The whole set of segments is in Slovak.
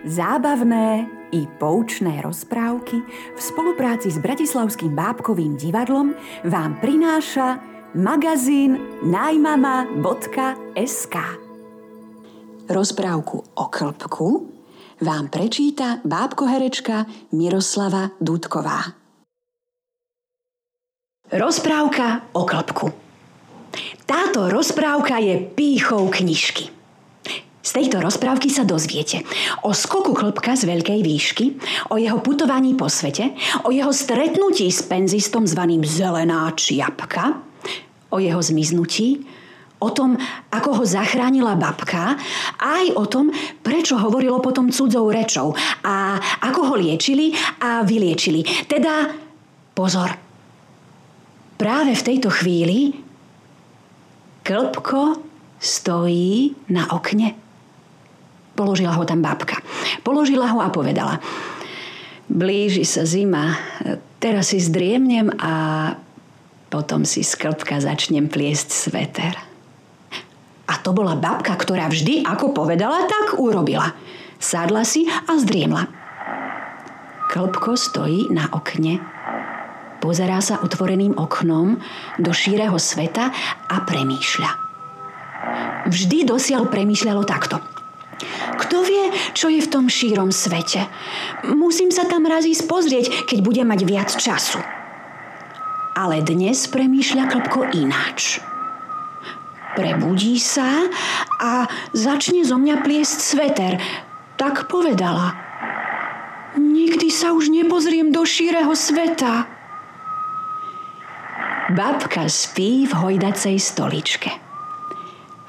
Zábavné i poučné rozprávky v spolupráci s Bratislavským bábkovým divadlom vám prináša magazín najmama.sk Rozprávku o klpku vám prečíta bábkoherečka Miroslava Dudková. Rozprávka o klpku Táto rozprávka je pýchou knižky. Z tejto rozprávky sa dozviete o skoku chlpka z veľkej výšky, o jeho putovaní po svete, o jeho stretnutí s penzistom zvaným Zelená čiapka, o jeho zmiznutí, o tom, ako ho zachránila babka, aj o tom, prečo hovorilo potom cudzou rečou a ako ho liečili a vyliečili. Teda, pozor, práve v tejto chvíli klpko stojí na okne. Položila ho tam babka. Položila ho a povedala. Blíži sa zima, teraz si zdriemnem a potom si z klpka začnem pliesť sveter. A to bola babka, ktorá vždy, ako povedala, tak urobila. Sadla si a zdriemla. Klpko stojí na okne. Pozerá sa otvoreným oknom do šíreho sveta a premýšľa. Vždy dosiaľ premýšľalo takto – kto vie, čo je v tom šírom svete? Musím sa tam raz ísť pozrieť, keď budem mať viac času. Ale dnes premýšľa klopko ináč. Prebudí sa a začne zo mňa pliesť sveter. Tak povedala. Nikdy sa už nepozriem do šíreho sveta. Babka spí v hojdacej stoličke.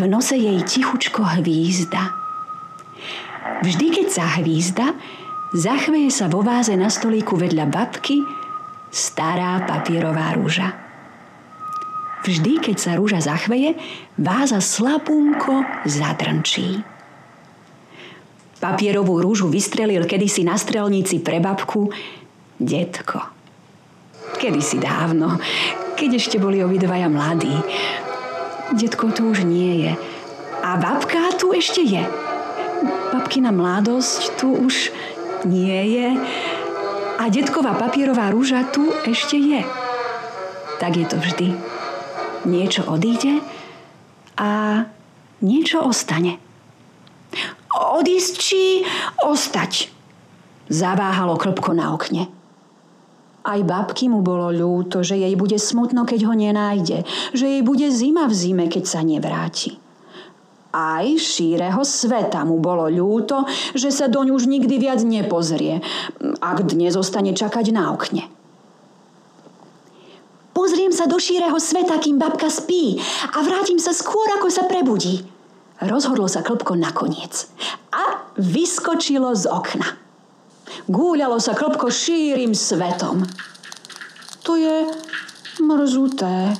V nose jej tichučko hvízda. Vždy, keď sa hvízda, zachveje sa vo váze na stolíku vedľa babky stará papierová rúža. Vždy, keď sa rúža zachveje, váza slabúnko zadrnčí. Papierovú rúžu vystrelil kedysi na strelnici pre babku detko. Kedysi dávno, keď ešte boli obidvaja mladí. Detko tu už nie je. A babka tu ešte je babkina mladosť tu už nie je a detková papierová rúža tu ešte je. Tak je to vždy. Niečo odíde a niečo ostane. Odísť či ostať? Zaváhalo klopko na okne. Aj babky mu bolo ľúto, že jej bude smutno, keď ho nenájde, že jej bude zima v zime, keď sa nevráti. Aj šíreho sveta mu bolo ľúto, že sa doň už nikdy viac nepozrie, ak dnes zostane čakať na okne. Pozriem sa do šíreho sveta, kým babka spí a vrátim sa skôr, ako sa prebudí. Rozhodlo sa klopko nakoniec a vyskočilo z okna. Gúľalo sa klopko šírim svetom. To je mrzuté,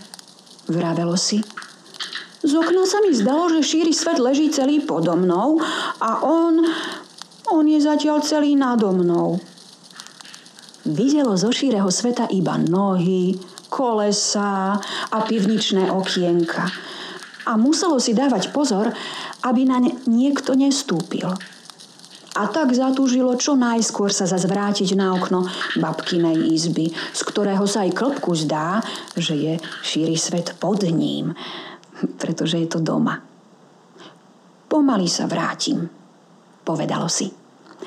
vravelo si. Z okna sa mi zdalo, že šíri svet leží celý podo mnou a on, on je zatiaľ celý nado mnou. Videlo zo šíreho sveta iba nohy, kolesa a pivničné okienka. A muselo si dávať pozor, aby na ne niekto nestúpil. A tak zatúžilo čo najskôr sa zazvrátiť na okno babkinej izby, z ktorého sa aj klopku zdá, že je šíri svet pod ním pretože je to doma. Pomaly sa vrátim, povedalo si.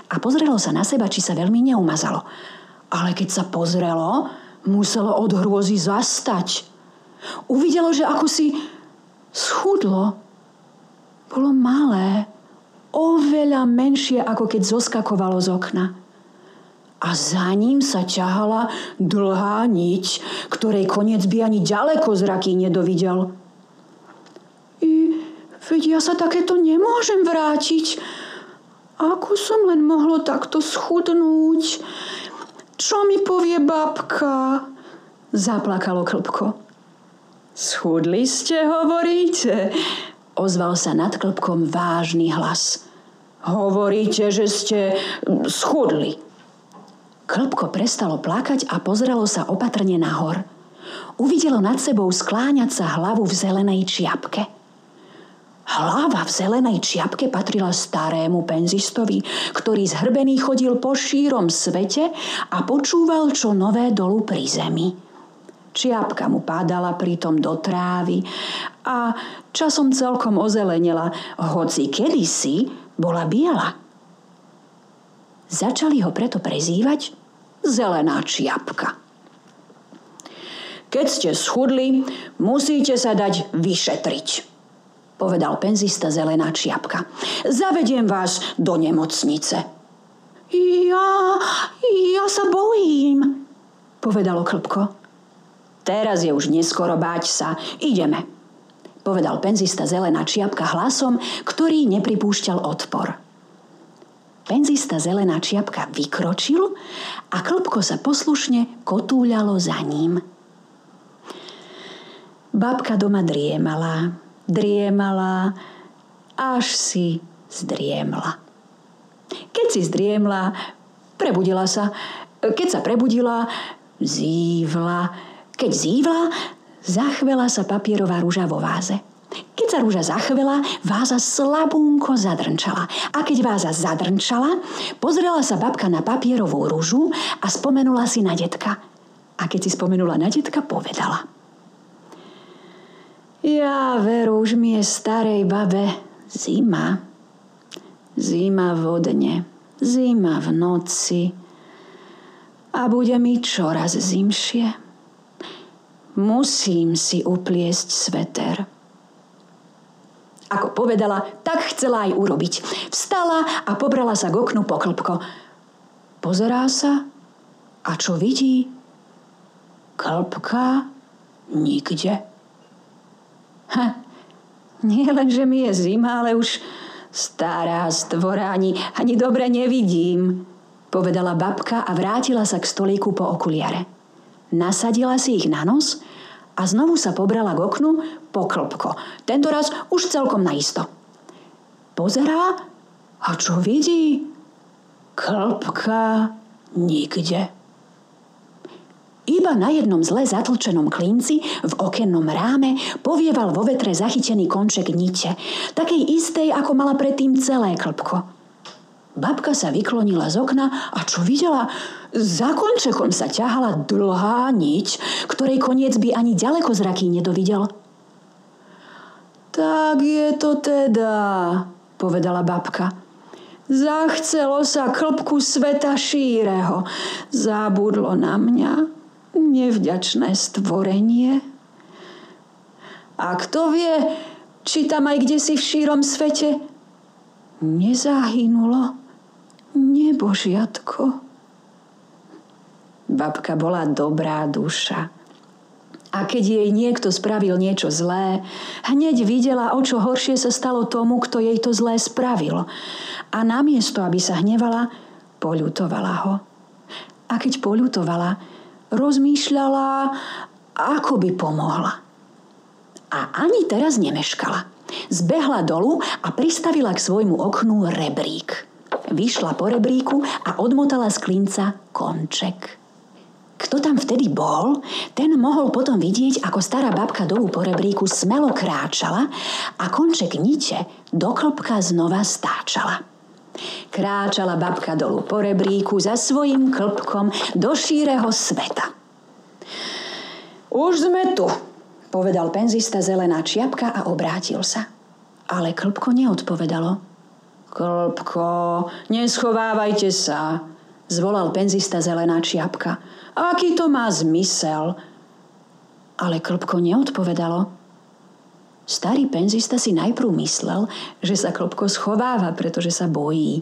A pozrelo sa na seba, či sa veľmi neumazalo. Ale keď sa pozrelo, muselo od hrôzy zastať. Uvidelo, že ako si schudlo. Bolo malé, oveľa menšie, ako keď zoskakovalo z okna. A za ním sa ťahala dlhá niť, ktorej koniec by ani ďaleko zraký nedovidel. Veď ja sa takéto nemôžem vrátiť. Ako som len mohlo takto schudnúť? Čo mi povie babka? Zaplakalo klpko. Schudli ste, hovoríte? Ozval sa nad klpkom vážny hlas. Hovoríte, že ste schudli. Klpko prestalo plakať a pozrelo sa opatrne nahor. Uvidelo nad sebou skláňať sa hlavu v zelenej čiapke. Hlava v zelenej čiapke patrila starému penzistovi, ktorý zhrbený chodil po šírom svete a počúval čo nové dolu pri zemi. Čiapka mu pádala pritom do trávy a časom celkom ozelenela, hoci kedysi bola biela. Začali ho preto prezývať zelená čiapka. Keď ste schudli, musíte sa dať vyšetriť, povedal penzista zelená čiapka. Zavediem vás do nemocnice. Ja, ja sa bojím, povedalo klpko. Teraz je už neskoro báť sa. Ideme, povedal penzista zelená čiapka hlasom, ktorý nepripúšťal odpor. Penzista zelená čiapka vykročil a klpko sa poslušne kotúľalo za ním. Babka doma driemala, driemala, až si zdriemla. Keď si zdriemla, prebudila sa. Keď sa prebudila, zívla. Keď zívla, zachvela sa papierová rúža vo váze. Keď sa rúža zachvela, váza slabúnko zadrnčala. A keď váza zadrnčala, pozrela sa babka na papierovú rúžu a spomenula si na detka. A keď si spomenula na detka, povedala – ja veru, už mi je starej babe zima. Zima vodne, zima v noci a bude mi čoraz zimšie. Musím si upliesť sveter. Ako povedala, tak chcela aj urobiť. Vstala a pobrala sa k oknu poklpko. Pozerá sa a čo vidí? Klpka nikde. Ha, nie len, že mi je zima, ale už stará stvora ani, ani dobre nevidím, povedala babka a vrátila sa k stolíku po okuliare. Nasadila si ich na nos a znovu sa pobrala k oknu po klopko. Tento raz už celkom naisto. Pozerá a čo vidí? Klpka nikde. Iba na jednom zle zatlčenom klinci v okennom ráme povieval vo vetre zachytený konček nite, takej istej, ako mala predtým celé klpko. Babka sa vyklonila z okna a čo videla? Za končekom sa ťahala dlhá niť, ktorej koniec by ani ďaleko zraký nedovidel. Tak je to teda, povedala babka. Zachcelo sa klpku sveta šíreho. Zabudlo na mňa nevďačné stvorenie. A kto vie, či tam aj kde si v šírom svete nezahynulo nebožiatko. Babka bola dobrá duša. A keď jej niekto spravil niečo zlé, hneď videla, o čo horšie sa stalo tomu, kto jej to zlé spravil. A namiesto, aby sa hnevala, poľutovala ho. A keď poľutovala, rozmýšľala, ako by pomohla. A ani teraz nemeškala. Zbehla dolu a pristavila k svojmu oknu rebrík. Vyšla po rebríku a odmotala z klinca konček. Kto tam vtedy bol, ten mohol potom vidieť, ako stará babka dolu po rebríku smelo kráčala a konček nite do klopka znova stáčala. Kráčala babka dolu po rebríku za svojim klpkom do šíreho sveta. Už sme tu, povedal penzista zelená čiapka a obrátil sa. Ale klpko neodpovedalo. Klpko, neschovávajte sa, zvolal penzista zelená čiapka. Aký to má zmysel? Ale klpko neodpovedalo. Starý penzista si najprv myslel, že sa klopko schováva, pretože sa bojí.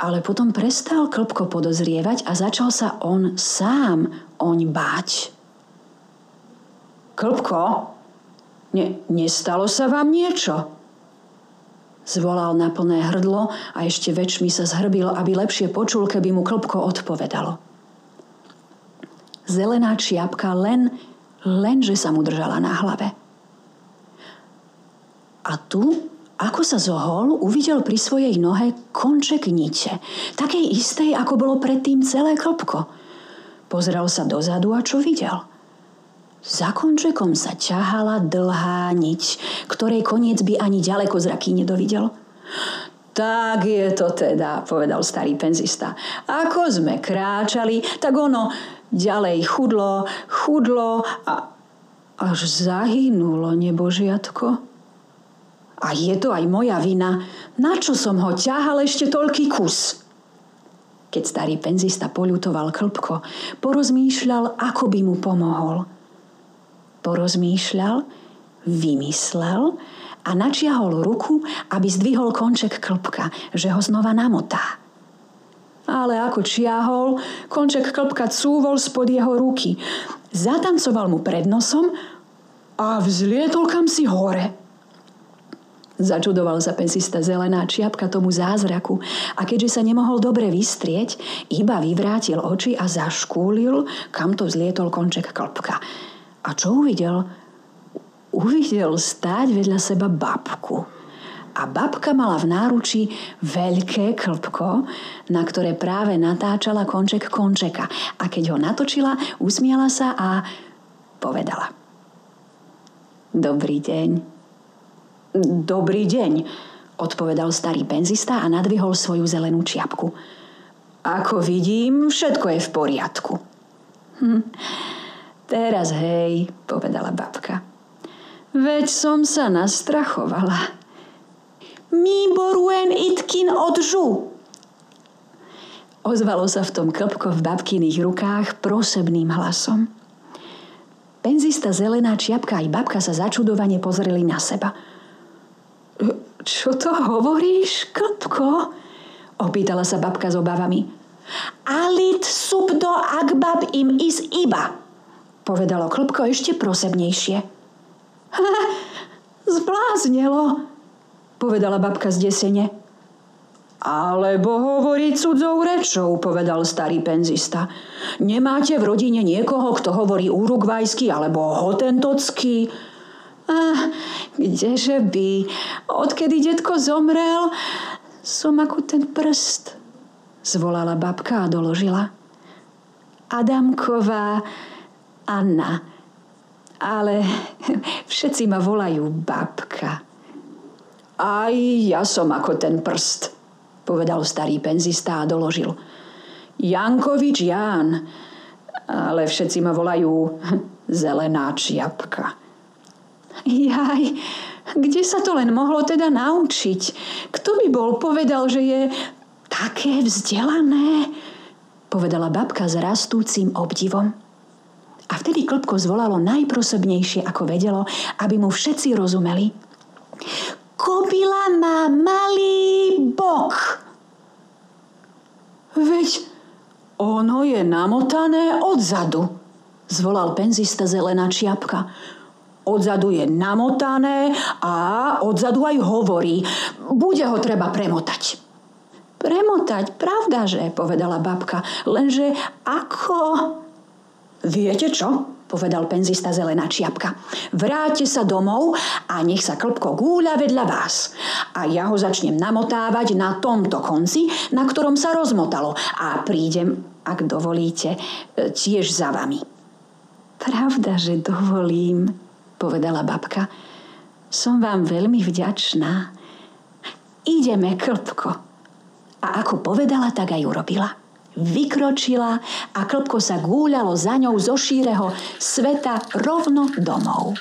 Ale potom prestal klopko podozrievať a začal sa on sám oň báť. Klopko, ne, nestalo sa vám niečo? Zvolal na plné hrdlo a ešte väčšmi sa zhrbil, aby lepšie počul, keby mu klopko odpovedalo. Zelená čiapka len, že sa mu držala na hlave. A tu, ako sa zohol, uvidel pri svojej nohe konček niče, takej istej, ako bolo predtým celé klopko. Pozrel sa dozadu a čo videl? Za končekom sa ťahala dlhá niť, ktorej koniec by ani ďaleko zraký nedovidel. Tak je to teda, povedal starý penzista. Ako sme kráčali, tak ono ďalej chudlo, chudlo a až zahynulo nebožiatko. A je to aj moja vina. Na čo som ho ťahal ešte toľký kus? Keď starý penzista poľutoval klpko, porozmýšľal, ako by mu pomohol. Porozmýšľal, vymyslel a načiahol ruku, aby zdvihol konček klpka, že ho znova namotá. Ale ako čiahol, konček klpka cúvol spod jeho ruky. Zatancoval mu pred nosom a vzlietol kam si hore. Začudoval sa penzista zelená čiapka tomu zázraku a keďže sa nemohol dobre vystrieť, iba vyvrátil oči a zaškúlil, kam to vzlietol konček klpka. A čo uvidel? uvidel stáť vedľa seba babku. A babka mala v náruči veľké klpko, na ktoré práve natáčala konček končeka. A keď ho natočila, usmiala sa a povedala. Dobrý deň. Dobrý deň, odpovedal starý penzista a nadvihol svoju zelenú čiapku. Ako vidím, všetko je v poriadku. Hm. Teraz hej, povedala babka. Veď som sa nastrachovala. Mi boruen itkin odžu. Ozvalo sa v tom klpko v babkyných rukách prosebným hlasom. Penzista zelená čiapka aj babka sa začudovane pozreli na seba. Čo to hovoríš, klpko? Opýtala sa babka s obavami. Alit subdo akbab im is iba, povedalo klpko ešte prosebnejšie. Zbláznelo, povedala babka z desene. Alebo hovorí cudzou rečou, povedal starý penzista. Nemáte v rodine niekoho, kto hovorí urugvajsky alebo hotentocky? Ah, kdeže by? Odkedy detko zomrel, som ako ten prst, zvolala babka a doložila. Adamková Anna ale všetci ma volajú babka. Aj ja som ako ten prst, povedal starý penzista a doložil. Jankovič Ján, ale všetci ma volajú zelená čiapka. Jaj, kde sa to len mohlo teda naučiť? Kto by bol povedal, že je také vzdelané? Povedala babka s rastúcim obdivom. A vtedy klpko zvolalo najprosebnejšie, ako vedelo, aby mu všetci rozumeli. Kobila má malý bok. Veď ono je namotané odzadu, zvolal penzista zelená čiapka. Odzadu je namotané a odzadu aj hovorí. Bude ho treba premotať. Premotať, pravda, že, povedala babka. Lenže ako... Viete čo? povedal penzista zelená čiapka. Vráte sa domov a nech sa klpko gúľa vedľa vás. A ja ho začnem namotávať na tomto konci, na ktorom sa rozmotalo. A prídem, ak dovolíte, tiež za vami. Pravda, že dovolím, povedala babka. Som vám veľmi vďačná. Ideme, klpko. A ako povedala, tak aj urobila vykročila a klpko sa gúľalo za ňou zo šíreho sveta rovno domov.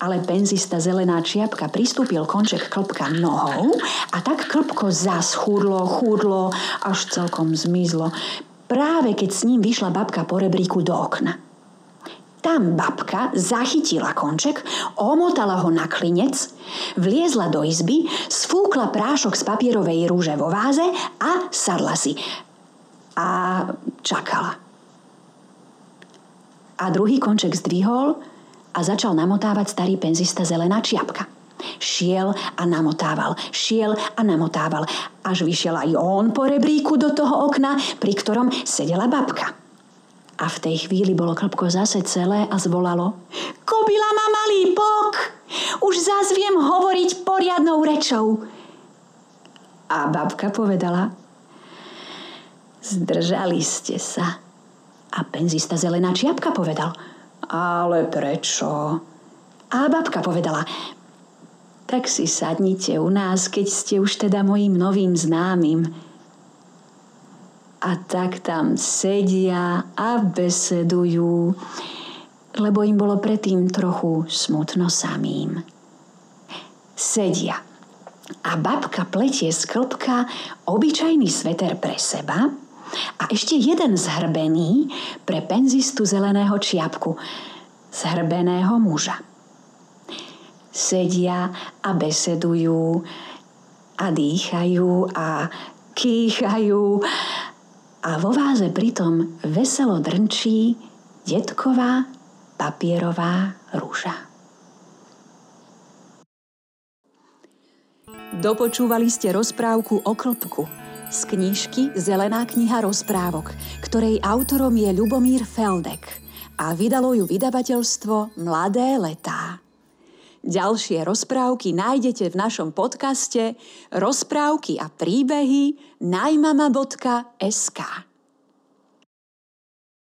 Ale penzista zelená čiapka pristúpil konček klpka nohou a tak klpko zas chudlo, až celkom zmizlo. Práve keď s ním vyšla babka po rebríku do okna. Tam babka zachytila konček, omotala ho na klinec, vliezla do izby, sfúkla prášok z papierovej rúže vo váze a sadla si. A čakala. A druhý konček zdvihol a začal namotávať starý penzista zelená čiapka. Šiel a namotával, šiel a namotával, až vyšiel aj on po rebríku do toho okna, pri ktorom sedela babka. V tej chvíli bolo klopko zase celé a zvolalo Kobila má malý bok! Už zás viem hovoriť poriadnou rečou. A babka povedala Zdržali ste sa. A penzista zelená čiapka povedal Ale prečo? A babka povedala, tak si sadnite u nás, keď ste už teda mojim novým známym. A tak tam sedia a besedujú, lebo im bolo predtým trochu smutno samým. Sedia. A babka pletie z klbka obyčajný sveter pre seba a ešte jeden zhrbený pre penzistu zeleného čiapku, zhrbeného muža. Sedia a besedujú a dýchajú a kýchajú a vo váze pritom veselo drnčí detková papierová rúža. Dopočúvali ste rozprávku o klpku z knižky Zelená kniha rozprávok, ktorej autorom je Lubomír Feldek a vydalo ju vydavateľstvo Mladé letá. Ďalšie rozprávky nájdete v našom podcaste Rozprávky a príbehy najmama.sk.